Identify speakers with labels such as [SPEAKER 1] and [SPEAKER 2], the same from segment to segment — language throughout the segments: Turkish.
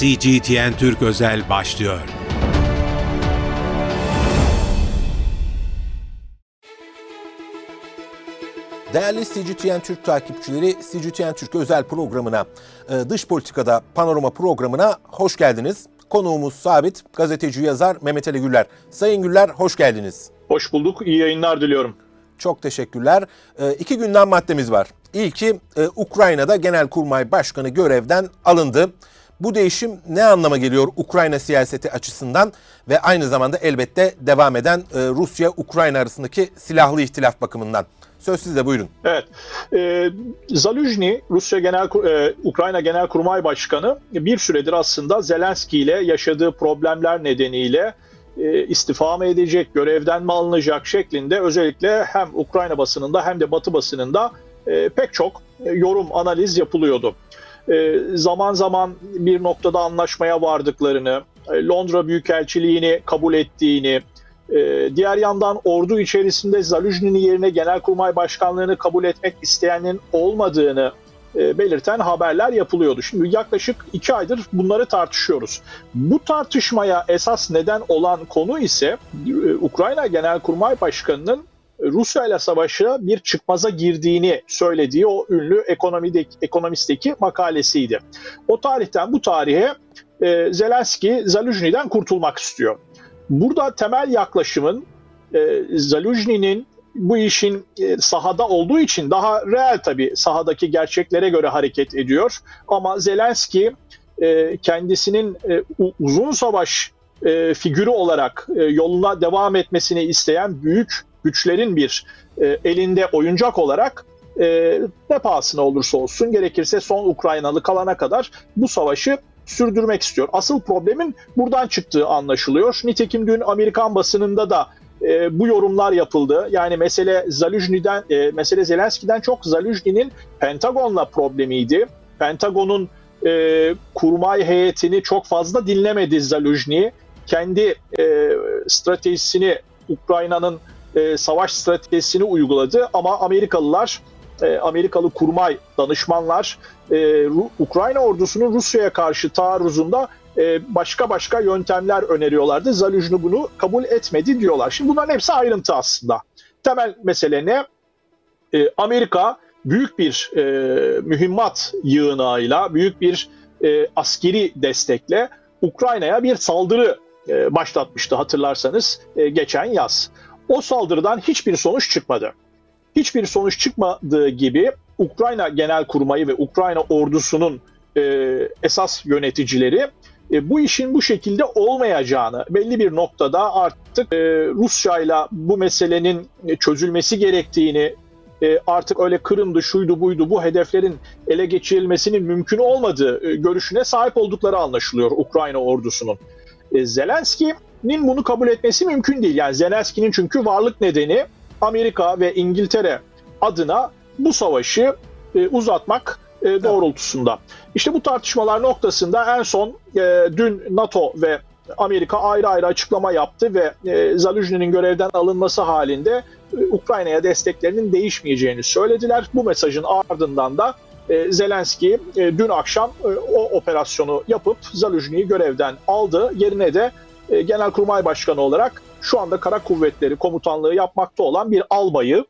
[SPEAKER 1] CGTN Türk Özel başlıyor.
[SPEAKER 2] Değerli CGTN Türk takipçileri, CGTN Türk özel programına, e, dış politikada panorama programına hoş geldiniz. Konuğumuz sabit, gazeteci yazar Mehmet Ali Güller. Sayın Güller hoş geldiniz.
[SPEAKER 3] Hoş bulduk, iyi yayınlar diliyorum.
[SPEAKER 2] Çok teşekkürler. E, iki günden maddemiz var. İlki e, Ukrayna'da Genelkurmay Başkanı görevden alındı. Bu değişim ne anlama geliyor Ukrayna siyaseti açısından ve aynı zamanda elbette devam eden Rusya-Ukrayna arasındaki silahlı ihtilaf bakımından? Söz sizde buyurun.
[SPEAKER 3] Evet. E, Zaluzhny, Rusya Genel e, Ukrayna Genel Kurmay Başkanı bir süredir aslında Zelenski ile yaşadığı problemler nedeniyle e, istifa mı edecek, görevden mi alınacak şeklinde özellikle hem Ukrayna basınında hem de Batı basınında e, pek çok e, yorum, analiz yapılıyordu. E, zaman zaman bir noktada anlaşmaya vardıklarını, e, Londra Büyükelçiliğini kabul ettiğini, ee, diğer yandan ordu içerisinde Zaluzhny'nin yerine Genelkurmay Başkanlığını kabul etmek isteyenin olmadığını e, belirten haberler yapılıyordu. Şimdi yaklaşık iki aydır bunları tartışıyoruz. Bu tartışmaya esas neden olan konu ise e, Ukrayna Genelkurmay Başkanı'nın Rusya ile savaşa bir çıkmaza girdiğini söylediği o ünlü ekonomideki, ekonomisteki makalesiydi. O tarihten bu tarihe e, Zelenski Zaluzhny'den kurtulmak istiyor. Burada temel yaklaşımın e, Zaluzhny'nin bu işin e, sahada olduğu için daha real tabii sahadaki gerçeklere göre hareket ediyor. Ama Zelenski e, kendisinin e, uzun savaş figürü olarak yoluna devam etmesini isteyen büyük güçlerin bir e, elinde oyuncak olarak e, ne pahasına olursa olsun gerekirse son Ukraynalı kalana kadar bu savaşı sürdürmek istiyor. Asıl problemin buradan çıktığı anlaşılıyor. Nitekim dün Amerikan basınında da e, bu yorumlar yapıldı. Yani mesele Zaluzhny'den, e, mesele Zelenski'den çok Zaluzhny'nin Pentagon'la problemiydi. Pentagon'un e, kurmay heyetini çok fazla dinlemedi Zaluzhny. Kendi e, stratejisini, Ukrayna'nın e, savaş stratejisini uyguladı ama Amerikalılar e, Amerikalı kurmay danışmanlar e, Ukrayna ordusunun Rusya'ya karşı taarruzunda başka başka yöntemler öneriyorlardı. Zaluzhny bunu kabul etmedi diyorlar. Şimdi bunların hepsi ayrıntı aslında. Temel mesele ne? Amerika büyük bir mühimmat yığınağıyla, büyük bir askeri destekle Ukrayna'ya bir saldırı başlatmıştı hatırlarsanız geçen yaz. O saldırıdan hiçbir sonuç çıkmadı hiçbir sonuç çıkmadığı gibi Ukrayna Genel Kurmayı ve Ukrayna ordusunun e, esas yöneticileri e, bu işin bu şekilde olmayacağını belli bir noktada artık e, Rusya ile bu meselenin çözülmesi gerektiğini e, artık öyle Kırım'dı, şuydu, buydu bu hedeflerin ele geçirilmesinin mümkün olmadığı e, görüşüne sahip oldukları anlaşılıyor Ukrayna ordusunun. E, Zelenski'nin bunu kabul etmesi mümkün değil. Yani Zelenski'nin çünkü varlık nedeni Amerika ve İngiltere adına bu savaşı e, uzatmak e, doğrultusunda. İşte bu tartışmalar noktasında en son e, dün NATO ve Amerika ayrı ayrı açıklama yaptı ve e, Zaluzhny'nin görevden alınması halinde e, Ukrayna'ya desteklerinin değişmeyeceğini söylediler. Bu mesajın ardından da e, Zelenski e, dün akşam e, o operasyonu yapıp Zaluzhny'yi görevden aldı. Yerine de e, Genelkurmay Başkanı olarak şu anda Kara Kuvvetleri Komutanlığı yapmakta olan bir albayı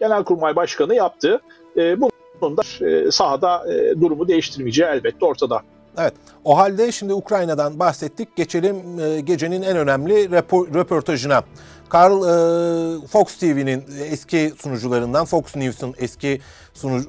[SPEAKER 3] Genelkurmay Başkanı yaptı. E, bunun da e, sahada e, durumu değiştirmeyeceği elbette ortada.
[SPEAKER 2] Evet. O halde şimdi Ukrayna'dan bahsettik. Geçelim e, gecenin en önemli röportajına. Karl e, Fox TV'nin eski sunucularından, Fox News'un eski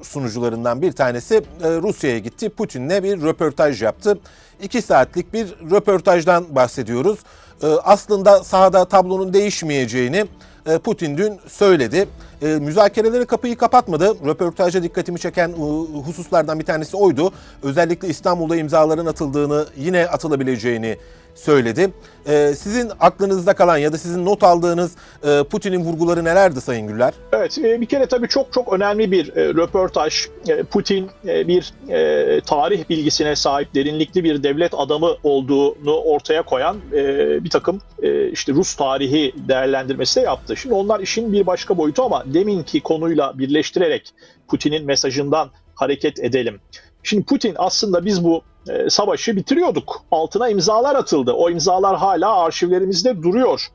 [SPEAKER 2] sunucularından bir tanesi e, Rusya'ya gitti. Putin'le bir röportaj yaptı. İki saatlik bir röportajdan bahsediyoruz. E, aslında sahada tablonun değişmeyeceğini e, Putin dün söyledi. E, müzakerelere kapıyı kapatmadı. Röportajda dikkatimi çeken e, hususlardan bir tanesi oydu. Özellikle İstanbul'da imzaların atıldığını, yine atılabileceğini söyledi. Ee, sizin aklınızda kalan ya da sizin not aldığınız e, Putin'in vurguları nelerdi Sayın Güller?
[SPEAKER 3] Evet e, bir kere tabii çok çok önemli bir e, röportaj. E, Putin e, bir e, tarih bilgisine sahip derinlikli bir devlet adamı olduğunu ortaya koyan e, bir takım e, işte Rus tarihi değerlendirmesi de yaptı. Şimdi onlar işin bir başka boyutu ama deminki konuyla birleştirerek Putin'in mesajından hareket edelim. Şimdi Putin aslında biz bu e, savaşı bitiriyorduk. Altına imzalar atıldı. O imzalar hala arşivlerimizde duruyor.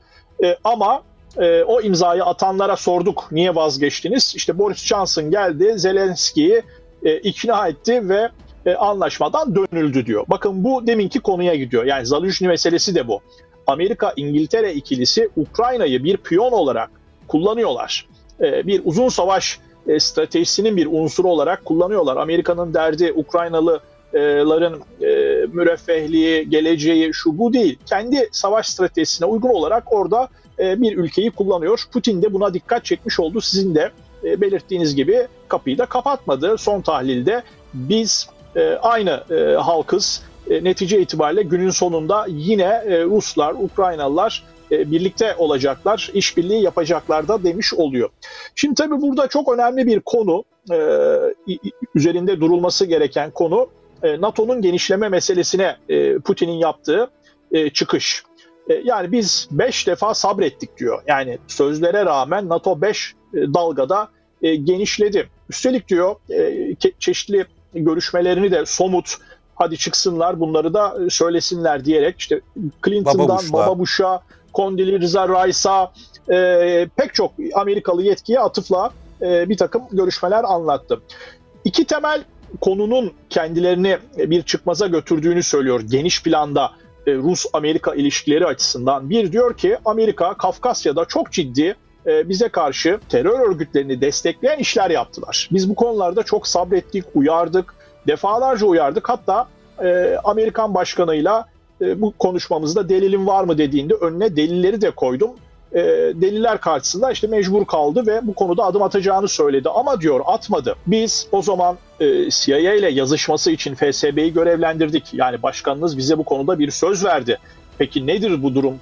[SPEAKER 3] E, ama e, o imzayı atanlara sorduk niye vazgeçtiniz? İşte Boris Johnson geldi Zelenski'yi e, ikna etti ve e, anlaşmadan dönüldü diyor. Bakın bu deminki konuya gidiyor. Yani Zaluzhny meselesi de bu. Amerika-İngiltere ikilisi Ukrayna'yı bir piyon olarak kullanıyorlar. E, bir uzun savaş e, stratejisinin bir unsuru olarak kullanıyorlar. Amerika'nın derdi Ukraynalıların e, müreffehliği, geleceği şu bu değil. Kendi savaş stratejisine uygun olarak orada bir ülkeyi kullanıyor. Putin de buna dikkat çekmiş oldu. Sizin de belirttiğiniz gibi kapıyı da kapatmadı. Son tahlilde biz aynı halkız. Netice itibariyle günün sonunda yine Ruslar, Ukraynalılar birlikte olacaklar, işbirliği yapacaklar da demiş oluyor. Şimdi tabii burada çok önemli bir konu, e, üzerinde durulması gereken konu e, NATO'nun genişleme meselesine e, Putin'in yaptığı e, çıkış. E, yani biz 5 defa sabrettik diyor. Yani sözlere rağmen NATO 5 e, dalgada e, genişledi. Üstelik diyor e, çeşitli görüşmelerini de somut hadi çıksınlar bunları da e, söylesinler diyerek işte Clinton'dan Baba Bush'a, Condoleezza Rice'a e, pek çok Amerikalı yetkiye atıfla e, bir takım görüşmeler anlattı. İki temel konunun kendilerini bir çıkmaza götürdüğünü söylüyor geniş planda e, Rus-Amerika ilişkileri açısından. Bir diyor ki Amerika Kafkasya'da çok ciddi e, bize karşı terör örgütlerini destekleyen işler yaptılar. Biz bu konularda çok sabrettik, uyardık, defalarca uyardık. Hatta e, Amerikan başkanıyla bu konuşmamızda delilin var mı dediğinde önüne delilleri de koydum. deliller karşısında işte mecbur kaldı ve bu konuda adım atacağını söyledi. Ama diyor atmadı. Biz o zaman CIA ile yazışması için FSB'yi görevlendirdik. Yani başkanınız bize bu konuda bir söz verdi. Peki nedir bu durum?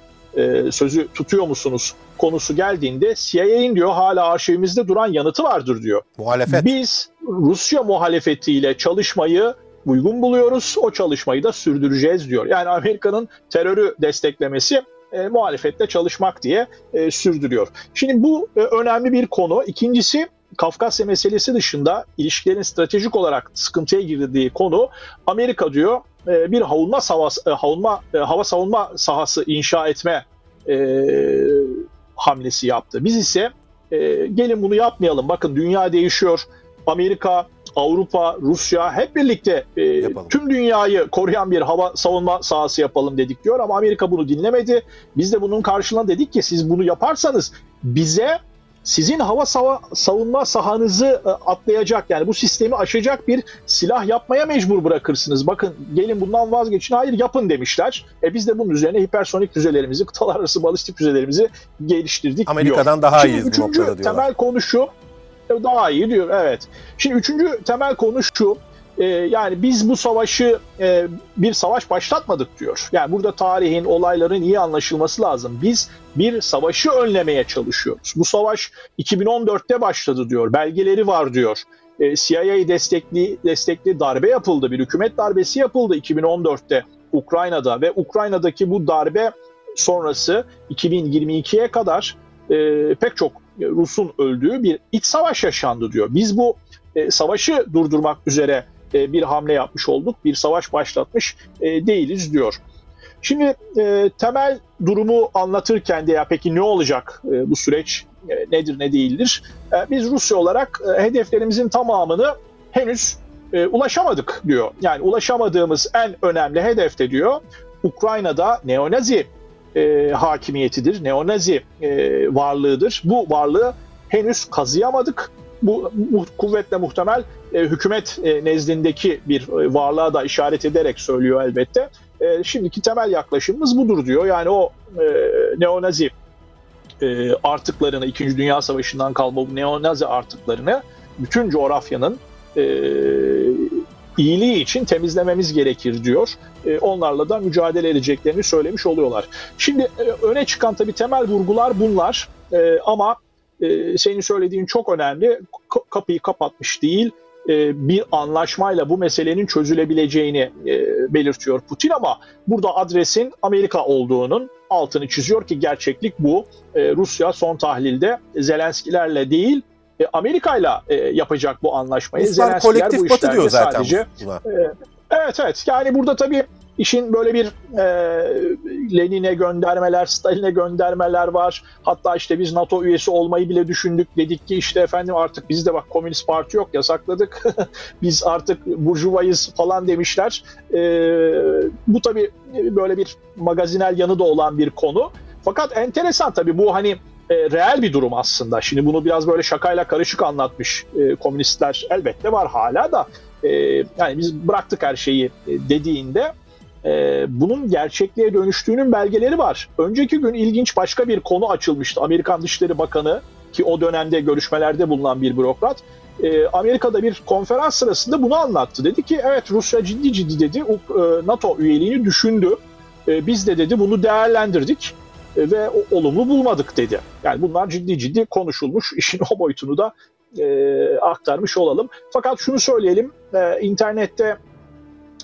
[SPEAKER 3] sözü tutuyor musunuz konusu geldiğinde CIA'in diyor hala arşivimizde duran yanıtı vardır diyor.
[SPEAKER 2] Muhalefet.
[SPEAKER 3] Biz Rusya muhalefetiyle çalışmayı uygun buluyoruz. O çalışmayı da sürdüreceğiz diyor. Yani Amerika'nın terörü desteklemesi e, muhalefette çalışmak diye e, sürdürüyor. Şimdi bu e, önemli bir konu. İkincisi Kafkasya meselesi dışında ilişkilerin stratejik olarak sıkıntıya girdiği konu Amerika diyor e, bir havunma savas, e, havunma e, hava savunma sahası inşa etme e, hamlesi yaptı. Biz ise e, gelin bunu yapmayalım. Bakın dünya değişiyor. Amerika, Avrupa, Rusya hep birlikte e, tüm dünyayı koruyan bir hava savunma sahası yapalım dedik diyor ama Amerika bunu dinlemedi. Biz de bunun karşılığında dedik ki siz bunu yaparsanız bize sizin hava sava, savunma sahanızı e, atlayacak yani bu sistemi aşacak bir silah yapmaya mecbur bırakırsınız. Bakın gelin bundan vazgeçin hayır yapın demişler. E biz de bunun üzerine hipersonik füzelerimizi, kıtalar arası balistik füzelerimizi geliştirdik
[SPEAKER 2] Amerika'dan
[SPEAKER 3] diyor.
[SPEAKER 2] daha
[SPEAKER 3] Şimdi
[SPEAKER 2] iyiyiz
[SPEAKER 3] bu noktada diyorlar. temel konu şu. Daha iyi diyor evet. Şimdi üçüncü temel konu şu. E, yani biz bu savaşı e, bir savaş başlatmadık diyor. Yani burada tarihin, olayların iyi anlaşılması lazım. Biz bir savaşı önlemeye çalışıyoruz. Bu savaş 2014'te başladı diyor. Belgeleri var diyor. E, CIA destekli destekli darbe yapıldı. Bir hükümet darbesi yapıldı 2014'te Ukrayna'da ve Ukrayna'daki bu darbe sonrası 2022'ye kadar e, pek çok Rus'un öldüğü bir iç savaş yaşandı diyor. Biz bu e, savaşı durdurmak üzere e, bir hamle yapmış olduk, bir savaş başlatmış e, değiliz diyor. Şimdi e, temel durumu anlatırken de ya peki ne olacak e, bu süreç e, nedir ne değildir? E, biz Rusya olarak e, hedeflerimizin tamamını henüz e, ulaşamadık diyor. Yani ulaşamadığımız en önemli hedefte diyor Ukrayna'da neonazi e, hakimiyetidir, neonazi e, varlığıdır. Bu varlığı henüz kazıyamadık bu, bu kuvvetle muhtemel e, hükümet e, nezdindeki bir e, varlığa da işaret ederek söylüyor elbette. E, şimdiki temel yaklaşımımız budur diyor. Yani o e, neonazi e, artıklarını, İkinci Dünya Savaşı'ndan kalma bu neonazi artıklarını bütün coğrafyanın e, iyiliği için temizlememiz gerekir diyor. E, onlarla da mücadele edeceklerini söylemiş oluyorlar. Şimdi e, öne çıkan tabii temel vurgular bunlar e, ama e, senin söylediğin çok önemli. K- kapıyı kapatmış değil. E, bir anlaşmayla bu meselenin çözülebileceğini e, belirtiyor Putin ama burada adresin Amerika olduğunun altını çiziyor ki gerçeklik bu. E, Rusya son tahlilde Zelenskilerle değil e, Amerika ile yapacak bu anlaşmayı.
[SPEAKER 2] Ruslar kolektif
[SPEAKER 3] bu
[SPEAKER 2] batı diyor zaten
[SPEAKER 3] sadece
[SPEAKER 2] buna.
[SPEAKER 3] Evet evet yani burada tabii işin böyle bir e, Lenin'e göndermeler, Stalin'e göndermeler var. Hatta işte biz NATO üyesi olmayı bile düşündük. Dedik ki işte efendim artık bizde bak Komünist Parti yok yasakladık. biz artık burjuvayız falan demişler. E, bu tabii böyle bir magazinel yanı da olan bir konu. Fakat enteresan tabii bu hani e, reel bir durum aslında. Şimdi bunu biraz böyle şakayla karışık anlatmış e, komünistler elbette var hala da e, yani biz bıraktık her şeyi e, dediğinde e, bunun gerçekliğe dönüştüğünün belgeleri var. Önceki gün ilginç başka bir konu açılmıştı. Amerikan Dışişleri Bakanı ki o dönemde görüşmelerde bulunan bir bürokrat e, Amerika'da bir konferans sırasında bunu anlattı. Dedi ki evet Rusya ciddi ciddi dedi e, NATO üyeliğini düşündü. E, biz de dedi bunu değerlendirdik ve olumlu bulmadık dedi. Yani bunlar ciddi ciddi konuşulmuş. İşin o boyutunu da e, aktarmış olalım. Fakat şunu söyleyelim, e, internette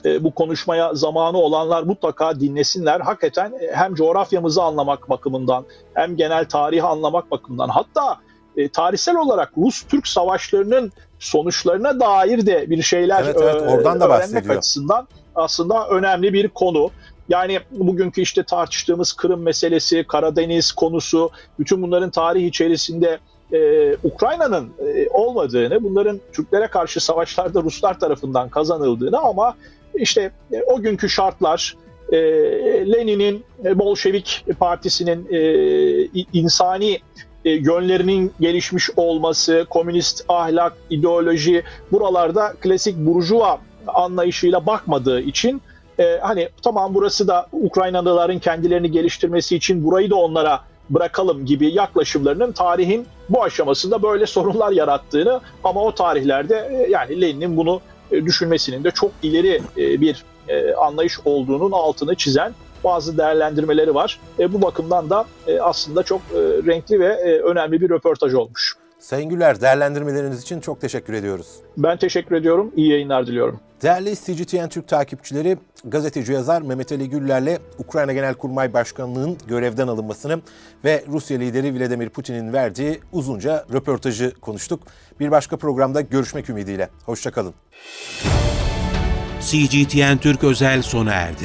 [SPEAKER 3] e, bu konuşmaya zamanı olanlar mutlaka dinlesinler. Hakikaten e, hem coğrafyamızı anlamak bakımından hem genel tarihi anlamak bakımından hatta e, tarihsel olarak Rus-Türk savaşlarının sonuçlarına dair de bir şeyler
[SPEAKER 2] evet, evet, oradan da
[SPEAKER 3] öğrenmek
[SPEAKER 2] bahsediyor.
[SPEAKER 3] açısından aslında önemli bir konu. Yani bugünkü işte tartıştığımız Kırım meselesi, Karadeniz konusu, bütün bunların tarih içerisinde e, Ukrayna'nın e, olmadığını, bunların Türklere karşı savaşlarda Ruslar tarafından kazanıldığını ama işte e, o günkü şartlar, e, Lenin'in, e, Bolşevik Partisi'nin e, insani e, yönlerinin gelişmiş olması, komünist ahlak, ideoloji buralarda klasik burjuva anlayışıyla bakmadığı için e, hani tamam burası da Ukraynalıların kendilerini geliştirmesi için burayı da onlara bırakalım gibi yaklaşımlarının tarihin bu aşamasında böyle sorunlar yarattığını ama o tarihlerde e, yani Lenin'in bunu e, düşünmesinin de çok ileri e, bir anlayış olduğunun altını çizen bazı değerlendirmeleri var. Bu bakımdan da aslında çok renkli ve önemli bir röportaj olmuş.
[SPEAKER 2] Sayın Güler değerlendirmeleriniz için çok teşekkür ediyoruz.
[SPEAKER 3] Ben teşekkür ediyorum. İyi yayınlar diliyorum.
[SPEAKER 2] Değerli CGTN Türk takipçileri, gazeteci yazar Mehmet Ali Güller'le Ukrayna Genelkurmay Başkanlığı'nın görevden alınmasını ve Rusya lideri Vladimir Putin'in verdiği uzunca röportajı konuştuk. Bir başka programda görüşmek ümidiyle. Hoşçakalın.
[SPEAKER 1] CGTN Türk özel sona erdi.